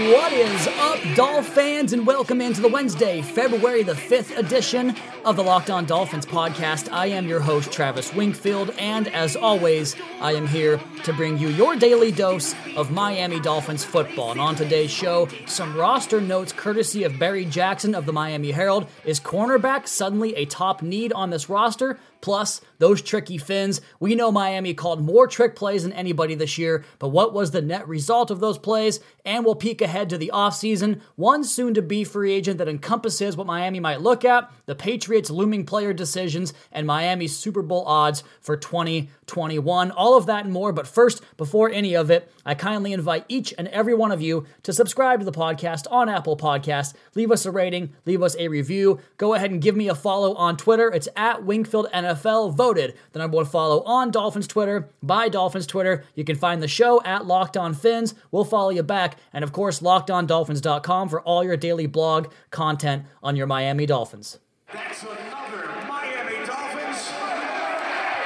What is up, Dolph fans, and welcome into the Wednesday, February the 5th edition of the Locked On Dolphins podcast. I am your host, Travis Wingfield, and as always, I am here to bring you your daily dose of Miami Dolphins football. And on today's show, some roster notes courtesy of Barry Jackson of the Miami Herald. Is cornerback suddenly a top need on this roster? Plus, those tricky fins. We know Miami called more trick plays than anybody this year, but what was the net result of those plays? And we'll peek ahead to the offseason, one soon to be free agent that encompasses what Miami might look at, the Patriots' looming player decisions, and Miami's Super Bowl odds for 2021. All of that and more, but first, before any of it, I kindly invite each and every one of you to subscribe to the podcast on Apple Podcasts. Leave us a rating, leave us a review. Go ahead and give me a follow on Twitter. It's at Wingfield NFL voted the number one follow on Dolphins Twitter by Dolphins Twitter. You can find the show at Locked On Fins. We'll follow you back, and of course, LockedOnDolphins.com for all your daily blog content on your Miami Dolphins. That's another Miami Dolphins.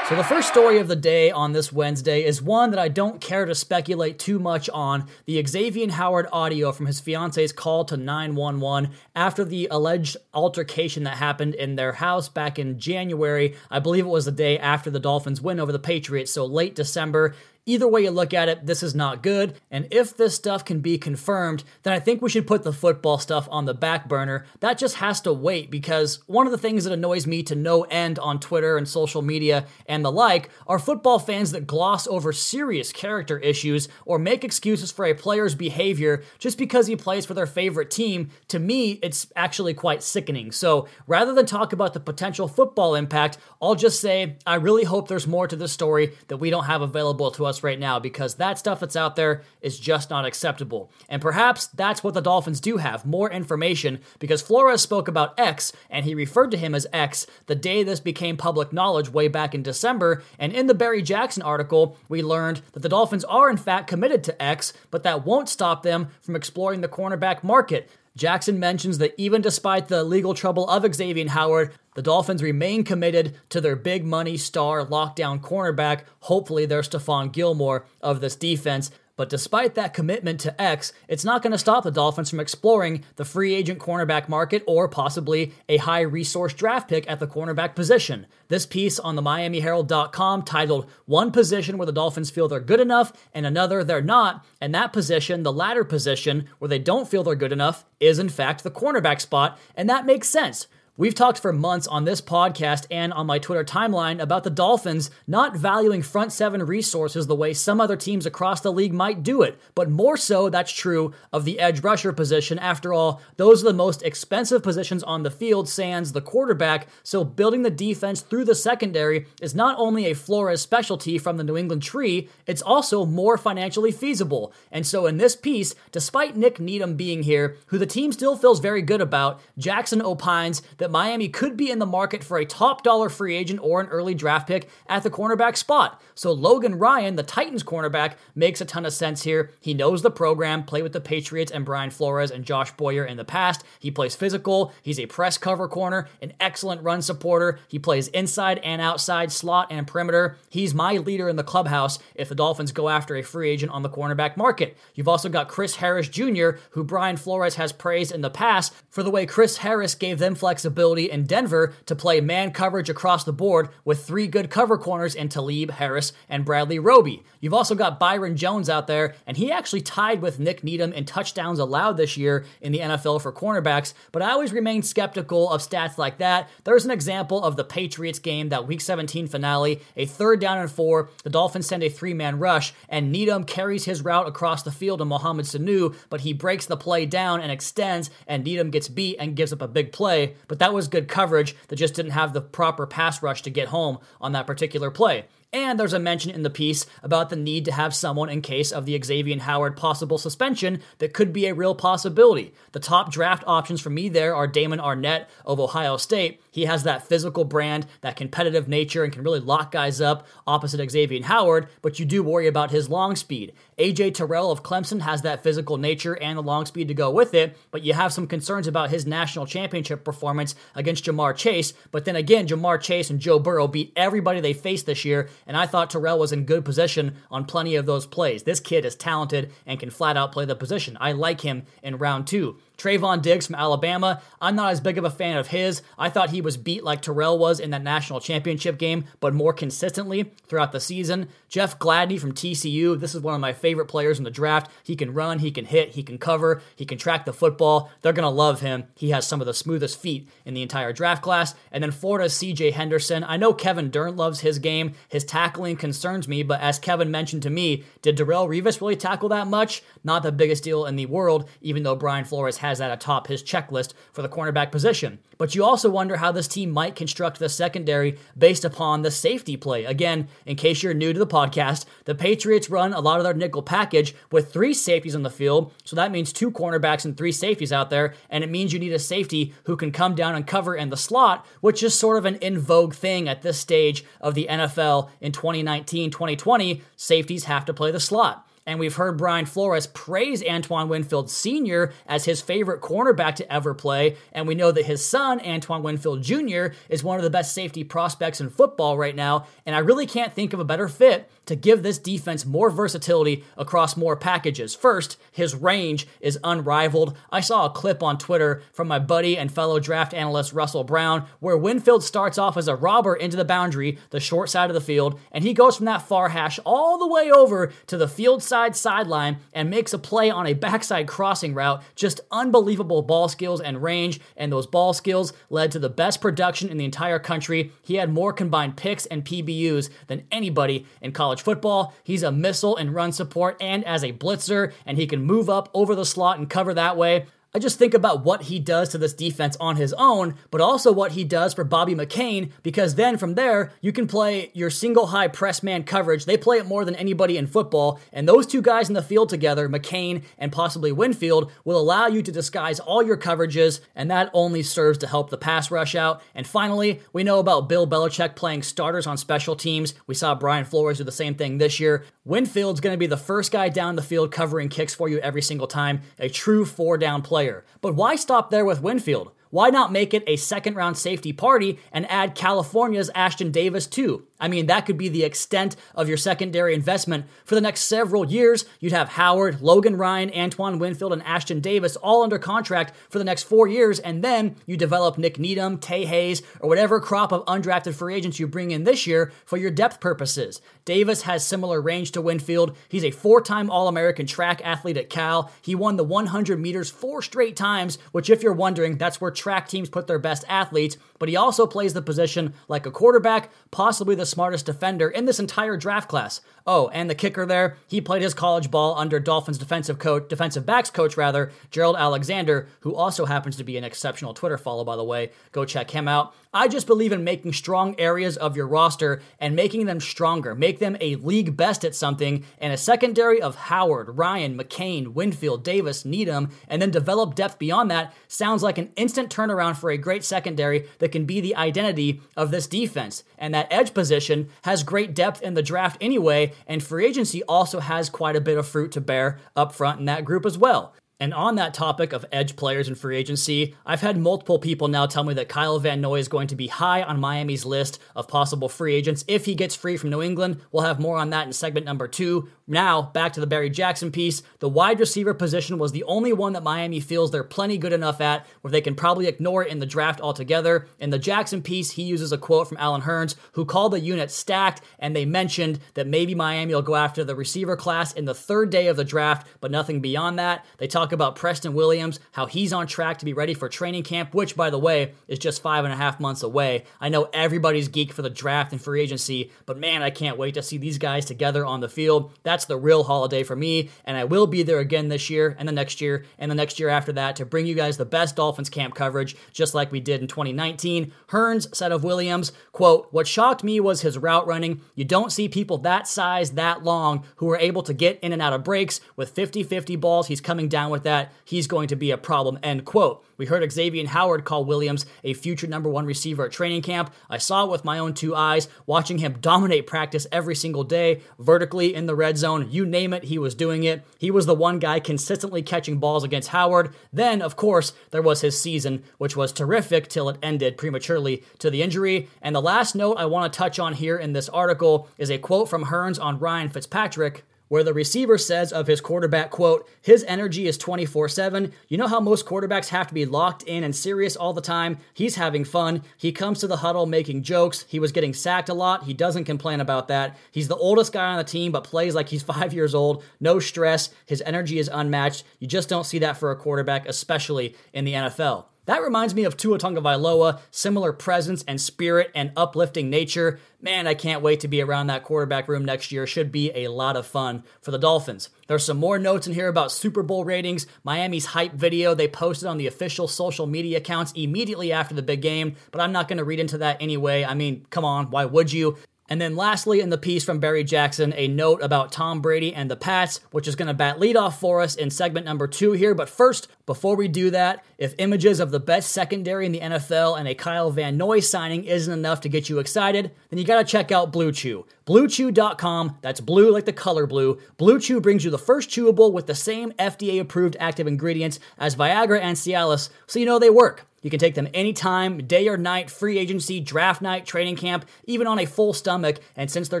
So, the first story of the day on this Wednesday is one that I don't care to speculate too much on the Xavier Howard audio from his fiance's call to 911 after the alleged altercation that happened in their house back in January. I believe it was the day after the Dolphins win over the Patriots, so late December. Either way you look at it, this is not good. And if this stuff can be confirmed, then I think we should put the football stuff on the back burner. That just has to wait because one of the things that annoys me to no end on Twitter and social media and the like are football fans that gloss over serious character issues or make excuses for a player's behavior just because he plays for their favorite team. To me, it's actually quite sickening. So rather than talk about the potential football impact, I'll just say I really hope there's more to this story that we don't have available to us right now because that stuff that's out there is just not acceptable. And perhaps that's what the Dolphins do have more information because Flores spoke about X and he referred to him as X the day this became public knowledge way back in December. And in the Barry Jackson article, we learned that the Dolphins are in fact committed to X, but that won't stop them from exploring the cornerback market. Jackson mentions that even despite the legal trouble of Xavier Howard, the Dolphins remain committed to their big money star lockdown cornerback. Hopefully, they're Stephon Gilmore of this defense. But despite that commitment to X, it's not going to stop the Dolphins from exploring the free agent cornerback market or possibly a high resource draft pick at the cornerback position. This piece on the MiamiHerald.com titled One Position Where the Dolphins Feel They're Good Enough and Another They're Not, and that position, the latter position, where they don't feel they're good enough, is in fact the cornerback spot, and that makes sense. We've talked for months on this podcast and on my Twitter timeline about the Dolphins not valuing front seven resources the way some other teams across the league might do it, but more so that's true of the edge rusher position. After all, those are the most expensive positions on the field, sans the quarterback, so building the defense through the secondary is not only a Flores specialty from the New England tree, it's also more financially feasible. And so in this piece, despite Nik Needham being here, who the team still feels very good about, Jackson opines that Miami could be in the market for a top dollar free agent or an early draft pick at the cornerback spot. So Logan Ryan, the Titans cornerback, makes a ton of sense here. He knows the program, played with the Patriots and Brian Flores and Josh Boyer in the past. He plays physical, he's a press cover corner, an excellent run supporter. He plays inside and outside, slot and perimeter. He's my leader in the clubhouse if the Dolphins go after a free agent on the cornerback market. You've also got Chris Harris Jr., who Brian Flores has praised in the past for the way Chris Harris gave them flexibility ability in Denver to play man coverage across the board with three good cover corners in Talib, Harris, and Bradley Roby. You've also got Byron Jones out there, and he actually tied with Nik Needham in touchdowns allowed this year in the NFL for cornerbacks, but I always remain skeptical of stats like that. There's an example of the Patriots game, that Week 17 finale, a third down and four. The Dolphins send a three man rush, and Needham carries his route across the field to Mohamed Sanu, but he breaks the play down and extends, and Needham gets beat and gives up a big play. But that was good coverage that just didn't have the proper pass rush to get home on that particular play. And there's a mention in the piece about the need to have someone in case of the Xavier Howard possible suspension that could be a real possibility. The top draft options for me there are Damon Arnette of Ohio State. He has that physical brand, that competitive nature, and can really lock guys up opposite Xavier Howard, but you do worry about his long speed. AJ Terrell of Clemson has that physical nature and the long speed to go with it, but you have some concerns about his national championship performance against Ja'Marr Chase. But then again, Ja'Marr Chase and Joe Burrow beat everybody they faced this year, and I thought Terrell was in good position on plenty of those plays. This kid is talented and can flat out play the position. I like him in round two. Trevon Diggs from Alabama, I'm not as big of a fan of his. I thought he was beat like Terrell was in that national championship game, but more consistently throughout the season. Jeff Gladney from TCU, this is one of my favorite players in the draft. He can run, he can hit, he can cover, he can track the football. They're going to love him. He has some of the smoothest feet in the entire draft class. And then Florida's CJ Henderson. I know Kevin Dern loves his game. His tackling concerns me, but as Kevin mentioned to me, did Darrelle Revis really tackle that much? Not the biggest deal in the world, even though Brian Flores has that atop his checklist for the cornerback position. But you also wonder how this team might construct the secondary based upon the safety play. Again, in case you're new to the podcast, the Patriots run a lot of their nickel package with three safeties on the field. So that means two cornerbacks and three safeties out there. And it means you need a safety who can come down and cover in the slot, which is sort of an in vogue thing at this stage of the NFL in 2019 2020. Safeties have to play the slot. And we've heard Brian Flores praise Antoine Winfield Sr. as his favorite cornerback to ever play. And we know that his son, Antoine Winfield Jr., is one of the best safety prospects in football right now. And I really can't think of a better fit to give this defense more versatility across more packages. First, his range is unrivaled. I saw a clip on Twitter from my buddy and fellow draft analyst Russell Brown where Winfield starts off as a robber into the boundary, the short side of the field, and he goes from that far hash all the way over to the field side sideline and makes a play on a backside crossing route. Just unbelievable ball skills and range, and those ball skills led to the best production in the entire country. He had more combined picks and PBUs than anybody in college college football. He's a missile and run support and as a blitzer, and he can move up over the slot and cover that way. I just think about what he does to this defense on his own, but also what he does for Bobby McCain, because then from there, you can play your single high press man coverage. They play it more than anybody in football, and those two guys in the field together, McCain and possibly Winfield, will allow you to disguise all your coverages, and that only serves to help the pass rush out. And finally, we know about Bill Belichick playing starters on special teams. We saw Brian Flores do the same thing this year. Winfield's going to be the first guy down the field covering kicks for you every single time, a true four down player player. But why stop there with Winfield? Why not make it a second round safety party and add California's Ashtyn Davis too? I mean, that could be the extent of your secondary investment for the next several years. You'd have Howard, Logan Ryan, Antoine Winfield, and Ashtyn Davis all under contract for the next four years, and then you develop Nik Needham, Tae Hayes, or whatever crop of undrafted free agents you bring in this year for your depth purposes. Davis has similar range to Winfield. He's a four time All American track athlete at Cal. He won the 100 meters four straight times, which, if you're wondering, that's where track teams put their best athletes. But he also plays the position like a quarterback, possibly the smartest defender in this entire draft class. Oh, and the kicker there, he played his college ball under Dolphins defensive coach, defensive backs coach rather, Gerald Alexander, who also happens to be an exceptional Twitter follow, by the way. Go check him out. I just believe in making strong areas of your roster and making them stronger. Make them a league best at something, and a secondary of Howard, Ryan, McCain, Winfield, Davis, Needham, and then develop depth beyond that sounds like an instant turnaround for a great secondary that can be the identity of this defense. And that edge position has great depth in the draft anyway, and free agency also has quite a bit of fruit to bear up front in that group as well. And on that topic of edge players and free agency, I've had multiple people now tell me that Kyle Van Noy is going to be high on Miami's list of possible free agents if he gets free from New England. We'll have more on that in segment number two. Now, back to the Barry Jackson piece. The wide receiver position was the only one that Miami feels they're plenty good enough at where they can probably ignore it in the draft altogether. In the Jackson piece, he uses a quote from Allen Hurns, who called the unit stacked, and they mentioned that maybe Miami will go after the receiver class in the third day of the draft, but nothing beyond that. They talk about Preston Williams, how he's on track to be ready for training camp, which, by the way, is just five and a half months away. I know everybody's geek for the draft and free agency, but man, I can't wait to see these guys together on the field. That's the real holiday for me, and I will be there again this year and the next year and the next year after that to bring you guys the best Dolphins camp coverage, just like we did in 2019. Hurns said of Williams, quote, What shocked me was his route running. You don't see people that size, that long, who are able to get in and out of breaks with 50 50 balls. He's coming down with that. He's going to be a problem, end quote. We heard Xavier Howard call Williams a future number one receiver at training camp. I saw it with my own two eyes, watching him dominate practice every single day, vertically in the red zone. You name it, he was doing it. He was the one guy consistently catching balls against Howard. Then, of course, there was his season, which was terrific till it ended prematurely to the injury. And the last note I want to touch on here in this article is a quote from Hurns on Ryan Fitzpatrick where the receiver says of his quarterback, quote, his energy is 24-7. You know how most quarterbacks have to be locked in and serious all the time? He's having fun. He comes to the huddle making jokes. He was getting sacked a lot. He doesn't complain about that. He's the oldest guy on the team, but plays like he's five years old. No stress. His energy is unmatched. You just don't see that for a quarterback, especially in the NFL. That reminds me of Tua Tagovailoa, similar presence and spirit and uplifting nature. Man, I can't wait to be around that quarterback room next year. Should be a lot of fun for the Dolphins. There's some more notes in here about Super Bowl ratings, Miami's hype video they posted on the official social media accounts immediately after the big game, but I'm not going to read into that anyway. I mean, come on, why would you? And then lastly, in the piece from Barry Jackson, a note about Tom Brady and the Pats, which is going to bat lead off for us in segment number two here. But first, before we do that, if images of the best secondary in the NFL and a Kyle Van Noy signing isn't enough to get you excited, then you got to check out Blue Chew. BlueChew.com, that's blue like the color blue. Blue Chew brings you the first chewable with the same FDA approved active ingredients as Viagra and Cialis, so you know they work. You can take them anytime, day or night, free agency, draft night, training camp, even on a full stomach. And since they're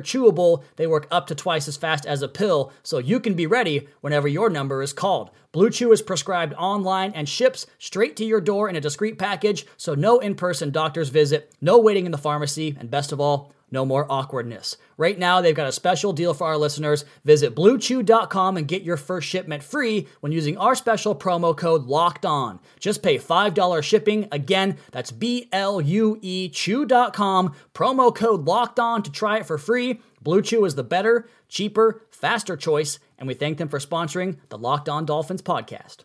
chewable, they work up to twice as fast as a pill, so you can be ready whenever your number is called. Blue Chew is prescribed online and ships straight to your door in a discreet package, so no in person doctor's visit, no waiting in the pharmacy, and best of all, no more awkwardness. Right now, they've got a special deal for our listeners. Visit bluechew.com and get your first shipment free when using our special promo code LOCKED ON. Just pay $5 shipping. Again, that's B L U E chew.com, promo code LOCKED ON to try it for free. Blue Chew is the better, cheaper, faster choice, and we thank them for sponsoring the Locked On Dolphins podcast.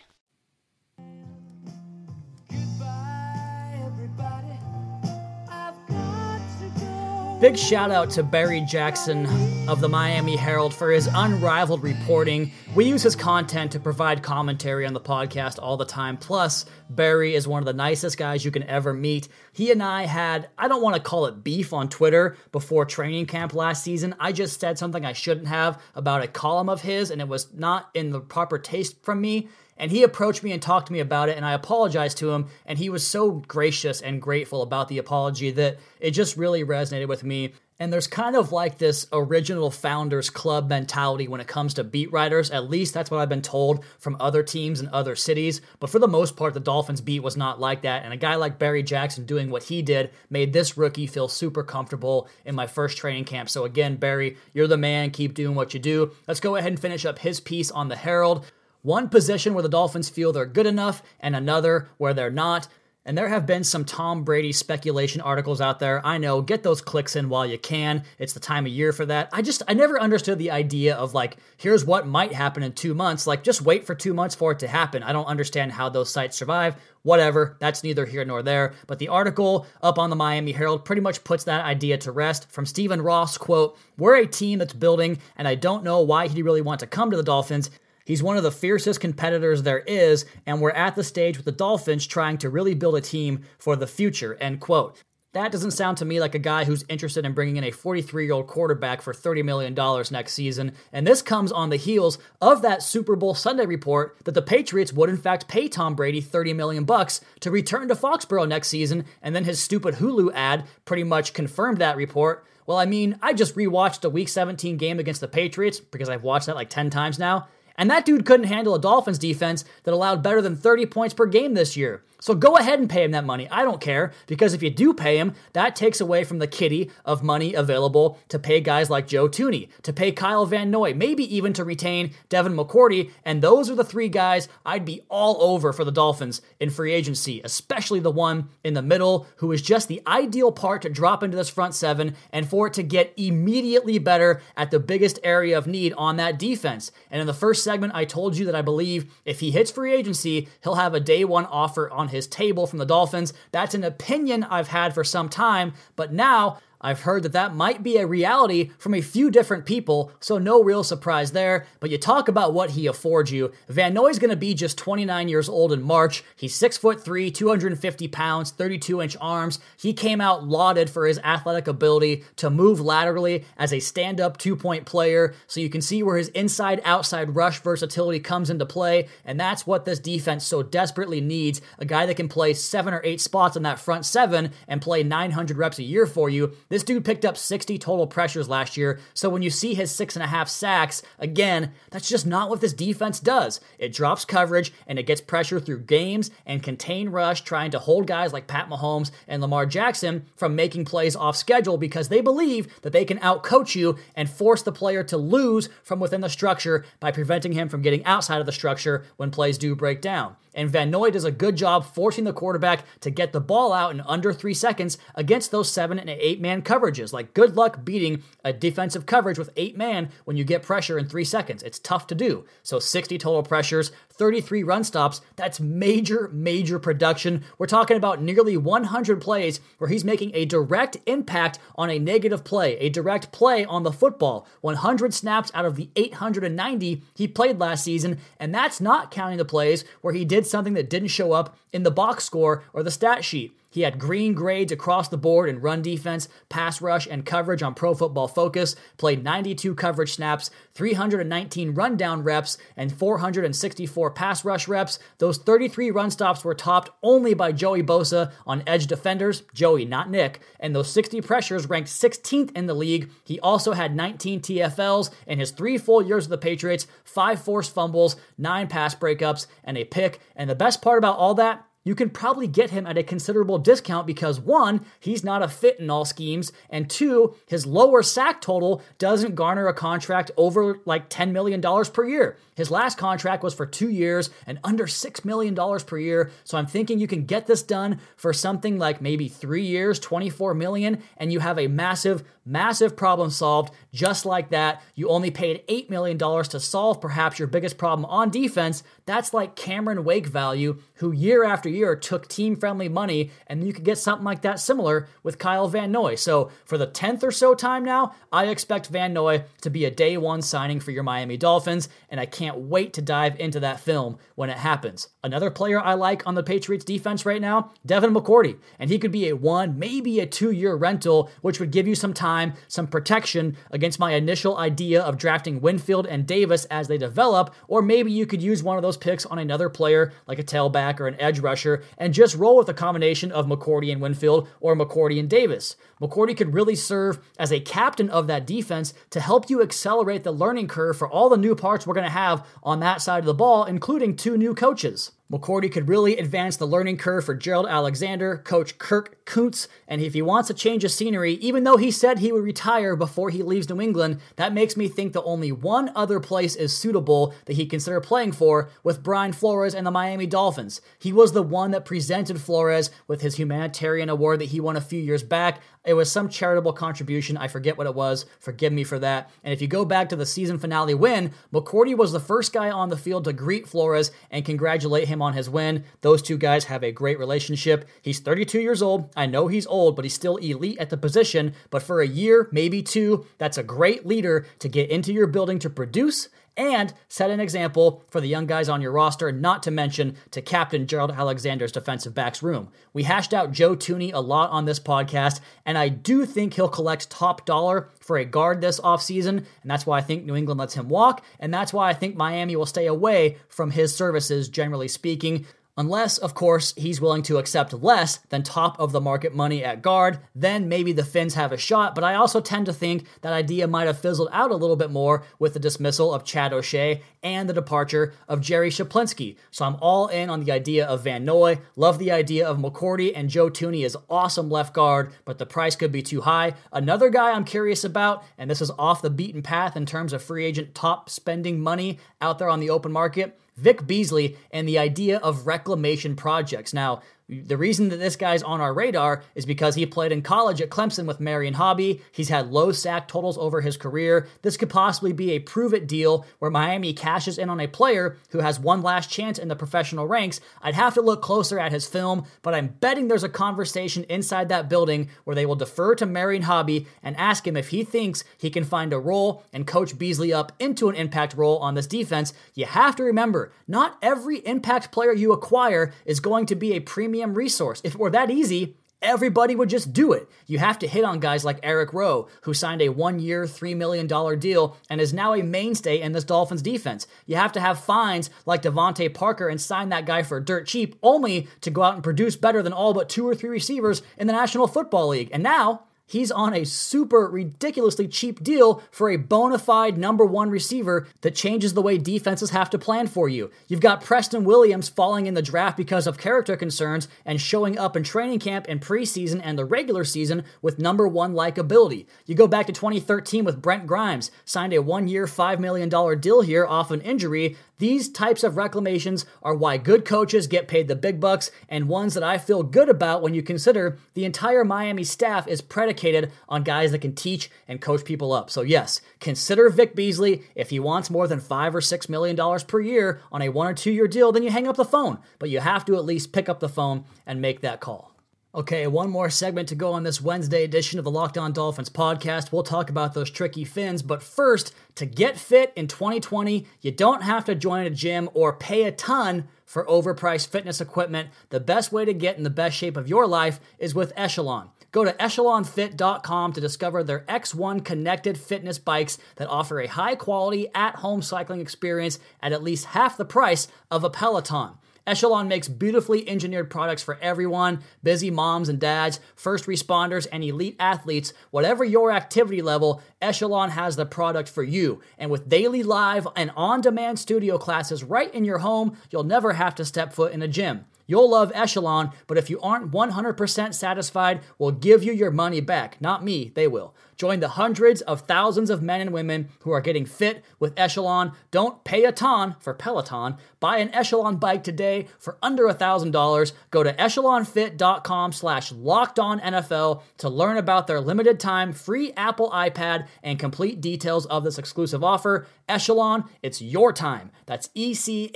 Big shout out to Barry Jackson of the Miami Herald for his unrivaled reporting. We use his content to provide commentary on the podcast all the time. Plus, Barry is one of the nicest guys you can ever meet. He and I had, I don't want to call it beef on Twitter before training camp last season. I just said something I shouldn't have about a column of his, and it was not in the proper taste from me. And he approached me and talked to me about it, and I apologized to him. And he was so gracious and grateful about the apology that it just really resonated with me. And there's kind of like this original founders club mentality when it comes to beat writers. At least that's what I've been told from other teams and other cities. But for the most part, the Dolphins beat was not like that. And a guy like Barry Jackson doing what he did made this rookie feel super comfortable in my first training camp. So again, Barry, you're the man. Keep doing what you do. Let's go ahead and finish up his piece on the Herald. One position where the Dolphins feel they're good enough, and another where they're not. And there have been some Tom Brady speculation articles out there. I know, get those clicks in while you can. It's the time of year for that. I just, I never understood the idea of like, here's what might happen in two months. Like, just wait for two months for it to happen. I don't understand how those sites survive. Whatever, that's neither here nor there. But the article up on the Miami Herald pretty much puts that idea to rest. From Stephen Ross, quote, We're a team that's building, and I don't know why he'd really want to come to the Dolphins. He's one of the fiercest competitors there is, and we're at the stage with the Dolphins trying to really build a team for the future. End quote. That doesn't sound to me like a guy who's interested in bringing in a 43 year old quarterback for $30 million next season. And this comes on the heels of that Super Bowl Sunday report that the Patriots would in fact pay Tom Brady 30 million bucks to return to Foxborough next season. And then his stupid Hulu ad pretty much confirmed that report. Well, I mean, I just rewatched a Week 17 game against the Patriots because I've watched that like 10 times now. And that dude couldn't handle a Dolphins defense that allowed better than 30 points per game this year. So go ahead and pay him that money. I don't care because if you do pay him, that takes away from the kitty of money available to pay guys like Joe Thuney, to pay Kyle Van Noy, maybe even to retain Devin McCourty. And those are the three guys I'd be all over for the Dolphins in free agency, especially the one in the middle who is just the ideal part to drop into this front seven and for it to get immediately better at the biggest area of need on that defense. And in the first segment, I told you that I believe if he hits free agency, he'll have a day one offer on his table from the Dolphins. That's an opinion I've had for some time, but now I've heard that that might be a reality from a few different people, so no real surprise there. But you talk about what he affords you. Van Noy's going to be just 29 years old in March. He's six foot three, 250 pounds, 32 inch arms. He came out lauded for his athletic ability to move laterally as a stand up two point player. So you can see where his inside outside rush versatility comes into play. And that's what this defense so desperately needs a guy that can play seven or eight spots on that front seven and play 900 reps a year for you. This dude picked up 60 total pressures last year, so when you see his six and a half sacks, again, that's just not what this defense does. It drops coverage and it gets pressure through games and contain rush, trying to hold guys like Pat Mahomes and Lamar Jackson from making plays off schedule because they believe that they can outcoach you and force the player to lose from within the structure by preventing him from getting outside of the structure when plays do break down. And Van Noy does a good job forcing the quarterback to get the ball out in under three seconds against those seven and eight man coverages. Like, good luck beating a defensive coverage with eight man when you get pressure in three seconds. It's tough to do. So, 60 total pressures, 33 run stops. That's major, major production. We're talking about nearly 100 plays where he's making a direct impact on a negative play, a direct play on the football. 100 snaps out of the 890 he played last season. And that's not counting the plays where he did something that didn't show up in the box score or the stat sheet. He had green grades across the board in run defense, pass rush, and coverage on Pro Football Focus, played 92 coverage snaps, 319 rundown reps, and 464 pass rush reps. Those 33 run stops were topped only by Joey Bosa on edge defenders, Joey, not Nick, and those 60 pressures ranked 16th in the league. He also had 19 TFLs in his three full years with the Patriots, five forced fumbles, nine pass breakups, and a pick. And the best part about all that, you can probably get him at a considerable discount because one, he's not a fit in all schemes, and two, his lower sack total doesn't garner a contract over like $10 million per year. His last contract was for two years and under $6 million per year. So I'm thinking you can get this done for something like maybe three years, 24 million, and you have a massive, massive problem solved just like that. You only paid $8 million to solve perhaps your biggest problem on defense. That's like Cameron Wake value, who year after year took team friendly money, and you could get something like that similar with Kyle Van Noy. So for the 10th or so time now, I expect Van Noy to be a day one signing for your Miami Dolphins, and I can't wait to dive into that film when it happens. Another player I like on the Patriots defense right now, Devin McCourty, and he could be a one, maybe a two year rental, which would give you some time, some protection against my initial idea of drafting Winfield and Davis as they develop, or maybe you could use one of those picks on another player like a tailback or an edge rusher and just roll with a combination of McCourty and Winfield or McCourty and Davis. McCourty could really serve as a captain of that defense to help you accelerate the learning curve for all the new parts we're going to have on that side of the ball, including two new coaches. McCourty could really advance the learning curve for Gerald Alexander, coach Kirk Kuntz, and if he wants a change of scenery, even though he said he would retire before he leaves New England, that makes me think that only one other place is suitable that he'd consider playing for with Brian Flores and the Miami Dolphins. He was the one that presented Flores with his humanitarian award that he won a few years back. It was some charitable contribution. I forget what it was. Forgive me for that. And if you go back to the season finale win, McCourty was the first guy on the field to greet Flores and congratulate him on his win. Those two guys have a great relationship. He's 32 years old. I know he's old, but he's still elite at the position. But for a year, maybe two, that's a great leader to get into your building to produce and set an example for the young guys on your roster, not to mention to captain Gerald Alexander's defensive backs room. We hashed out Joe Thuney a lot on this podcast, and I do think he'll collect top dollar for a guard this offseason, and that's why I think New England lets him walk, and that's why I think Miami will stay away from his services, generally speaking. Unless, of course, he's willing to accept less than top of the market money at guard, then maybe the Fins have a shot. But I also tend to think that idea might have fizzled out a little bit more with the dismissal of Chad O'Shea and the departure of Jerry Schuplinski. So I'm all in on the idea of Van Noy. Love the idea of McCourty and Joe Thuney is awesome left guard, but the price could be too high. Another guy I'm curious about, and this is off the beaten path in terms of free agent top spending money out there on the open market Vic Beasley and the idea of reclamation projects. Now, the reason that this guy's on our radar is because he played in college at Clemson with Marion Hobby. He's had low sack totals over his career. This could possibly be a prove it deal where Miami cashes in on a player who has one last chance in the professional ranks. I'd have to look closer at his film, but I'm betting there's a conversation inside that building where they will defer to Marion Hobby and ask him if he thinks he can find a role and coach Beasley up into an impact role on this defense. You have to remember, not every impact player you acquire is going to be a premium premium resource. If it were that easy, everybody would just do it. You have to hit on guys like Eric Rowe, who signed a one year, $3 million deal and is now a mainstay in this Dolphins defense. You have to have fines like DeVante Parker and sign that guy for dirt cheap, only to go out and produce better than all but two or three receivers in the National Football League. And now, He's on a super ridiculously cheap deal for a bona fide number one receiver that changes the way defenses have to plan for you. You've got Preston Williams falling in the draft because of character concerns and showing up in training camp and preseason and the regular season with number one likability. You go back to 2013 with Brent Grimes, signed a one year, $5 million deal here off an injury these types of reclamations are why good coaches get paid the big bucks and ones that I feel good about when you consider the entire Miami staff is predicated on guys that can teach and coach people up. So, yes, consider Vic Beasley. If he wants more than five or six million dollars per year on a one or two year deal, then you hang up the phone. But you have to at least pick up the phone and make that call. Okay, one more segment to go on this Wednesday edition of the Locked On Dolphins podcast. We'll talk about those tricky fins, but first, to get fit in 2020, you don't have to join a gym or pay a ton for overpriced fitness equipment. The best way to get in the best shape of your life is with Echelon. Go to echelonfit.com to discover their X1 connected fitness bikes that offer a high quality at home cycling experience at at least half the price of a Peloton. Echelon makes beautifully engineered products for everyone busy moms and dads, first responders, and elite athletes. Whatever your activity level, Echelon has the product for you. And with daily live and on demand studio classes right in your home, you'll never have to step foot in a gym. You'll love Echelon, but if you aren't 100% satisfied, we'll give you your money back. Not me, they will. Join the hundreds of thousands of men and women who are getting fit with Echelon. Don't pay a ton for Peloton. Buy an Echelon bike today for under $1,000. Go to echelonfit.com slash NFL to learn about their limited time free Apple iPad and complete details of this exclusive offer. Echelon, it's your time. That's E-C-H-E-L-O-N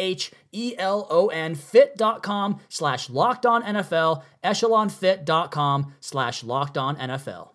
fit.com slash locked on NFL, echelonfit.com slash locked on NFL.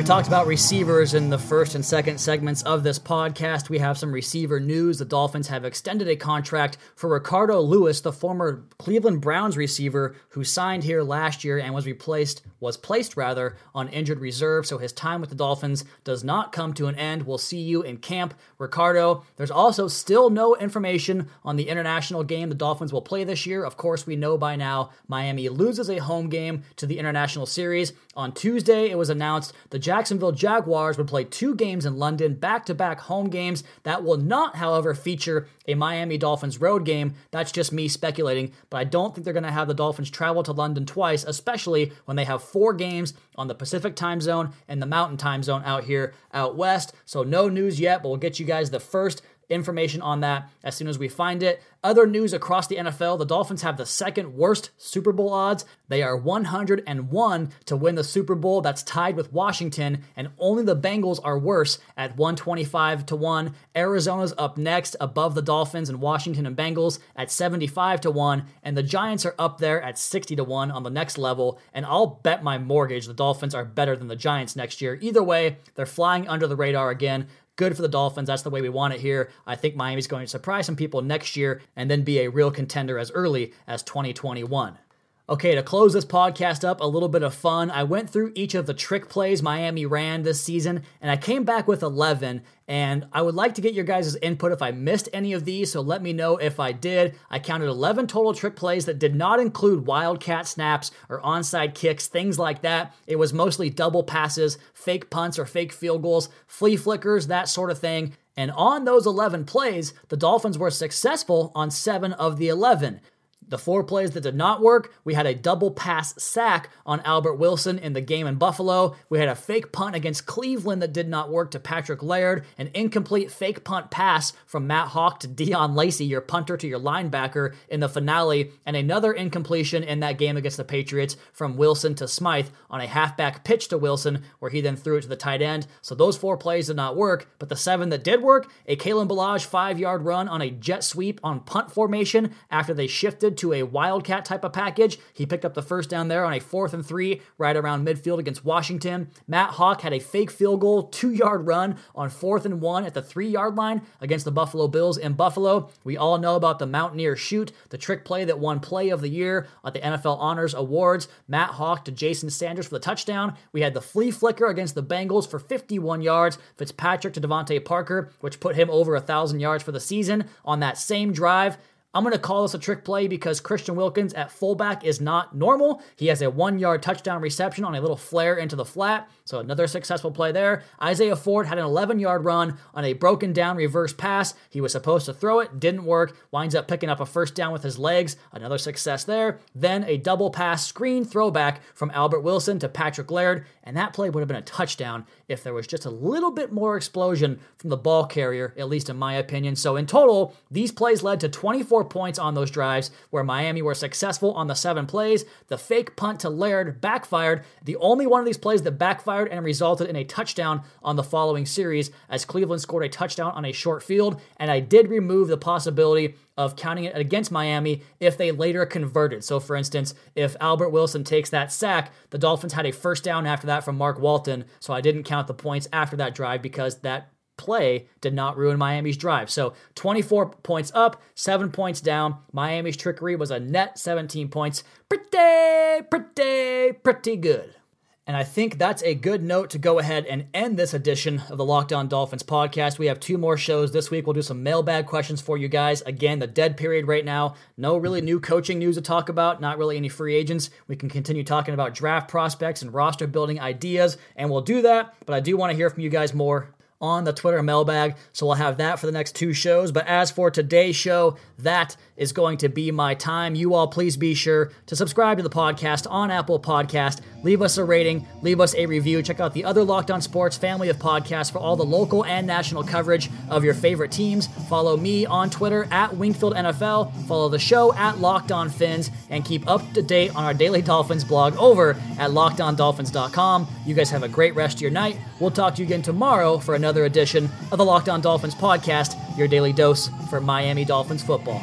We talked about receivers in the first and second segments of this podcast. We have some receiver news. The Dolphins have extended a contract for Ricardo Louis, the former Cleveland Browns receiver who signed here last year and was replaced, was placed rather, on injured reserve. So his time with the Dolphins does not come to an end. We'll see you in camp, Ricardo. There's also still no information on the international game the Dolphins will play this year. Of course, we know by now Miami loses a home game to the international series. On Tuesday, it was announced the Jacksonville Jaguars would play two games in London, back to back home games. That will not, however, feature a Miami Dolphins road game. That's just me speculating, but I don't think they're going to have the Dolphins travel to London twice, especially when they have four games on the Pacific time zone and the Mountain time zone out here out west. So, no news yet, but we'll get you guys the first information on that as soon as we find it. Other news across the NFL the Dolphins have the second worst Super Bowl odds. They are 101 to win the Super Bowl. That's tied with Washington, and only the Bengals are worse at 125 to 1. Arizona's up next above the Dolphins and Washington and Bengals at 75 to 1, and the Giants are up there at 60 to 1 on the next level. And I'll bet my mortgage the Dolphins are better than the Giants next year. Either way, they're flying under the radar again. Good for the Dolphins. That's the way we want it here. I think Miami's going to surprise some people next year and then be a real contender as early as 2021. Okay, to close this podcast up, a little bit of fun. I went through each of the trick plays Miami ran this season, and I came back with 11. And I would like to get your guys' input if I missed any of these, so let me know if I did. I counted 11 total trick plays that did not include wildcat snaps or onside kicks, things like that. It was mostly double passes, fake punts or fake field goals, flea flickers, that sort of thing. And on those 11 plays, the Dolphins were successful on 7 of the 11. The four plays that did not work, we had a double pass sack on Albert Wilson in the game in Buffalo. We had a fake punt against Cleveland that did not work to Patrick Laird, an incomplete fake punt pass from Matt Haack to Deon Lacey, your punter to your linebacker in the finale, and another incompletion in that game against the Patriots from Wilson to Smythe on a halfback pitch to Wilson, where he then threw it to the tight end. So those four plays did not work, but the seven that did work, a Kalen Ballage five yard run on a jet sweep on punt formation after they shifted to a wildcat type of package. He picked up the first down there on a fourth and three right around midfield against Washington. Matt Haack had a fake field goal, two yard run on fourth and one at the three yard line against the Buffalo Bills in Buffalo. We all know about the Mountaineer shoot, the trick play that won play of the year at the NFL Honors Awards. Matt Haack to Jason Sanders for the touchdown. We had the flea flicker against the Bengals for 51 yards. Fitzpatrick to DeVante Parker, which put him over a thousand yards for the season on that same drive. I'm going to call this a trick play because Christian Wilkins at fullback is not normal. He has a one yard touchdown reception on a little flare into the flat. So another successful play there. Isaiah Ford had an 11 yard run on a broken down reverse pass. He was supposed to throw it, didn't work, winds up picking up a first down with his legs. Another success there. Then a double pass screen throwback from Albert Wilson to Patrick Laird. And that play would have been a touchdown if there was just a little bit more explosion from the ball carrier, at least in my opinion. So in total, these plays led to 24 points on those drives where Miami were successful on the seven plays. The fake punt to Laird backfired. The only one of these plays that backfired and resulted in a touchdown on the following series as Cleveland scored a touchdown on a short field. And I did remove the possibility of counting it against Miami if they later converted. So, for instance, if Albert Wilson takes that sack, the Dolphins had a first down after that from Mark Walton. So I didn't count the points after that drive because that play did not ruin Miami's drive. So 24 points up, 7 points down. Miami's trickery was a net 17 points. Pretty, pretty, pretty good. And I think that's a good note to go ahead and end this edition of the Locked On Dolphins podcast. We have two more shows this week. We'll do some mailbag questions for you guys. Again, the dead period right now. No really new coaching news to talk about, not really any free agents. We can continue talking about draft prospects and roster building ideas, and we'll do that. But I do want to hear from you guys more on the Twitter mailbag. So we'll have that for the next two shows. But as for today's show, that is going to be my time. You all please be sure to subscribe to the podcast on Apple Podcast. Leave us a rating, leave us a review. Check out the other Locked On Sports family of podcasts for all the local and national coverage of your favorite teams. Follow me on Twitter at Wingfield NFL. Follow the show at Locked On Fins and keep up to date on our Daily Dolphins blog over at LockedOnDolphins.com. You guys have a great rest of your night. We'll talk to you again tomorrow for another edition of the Locked On Dolphins podcast, your daily dose for Miami Dolphins football.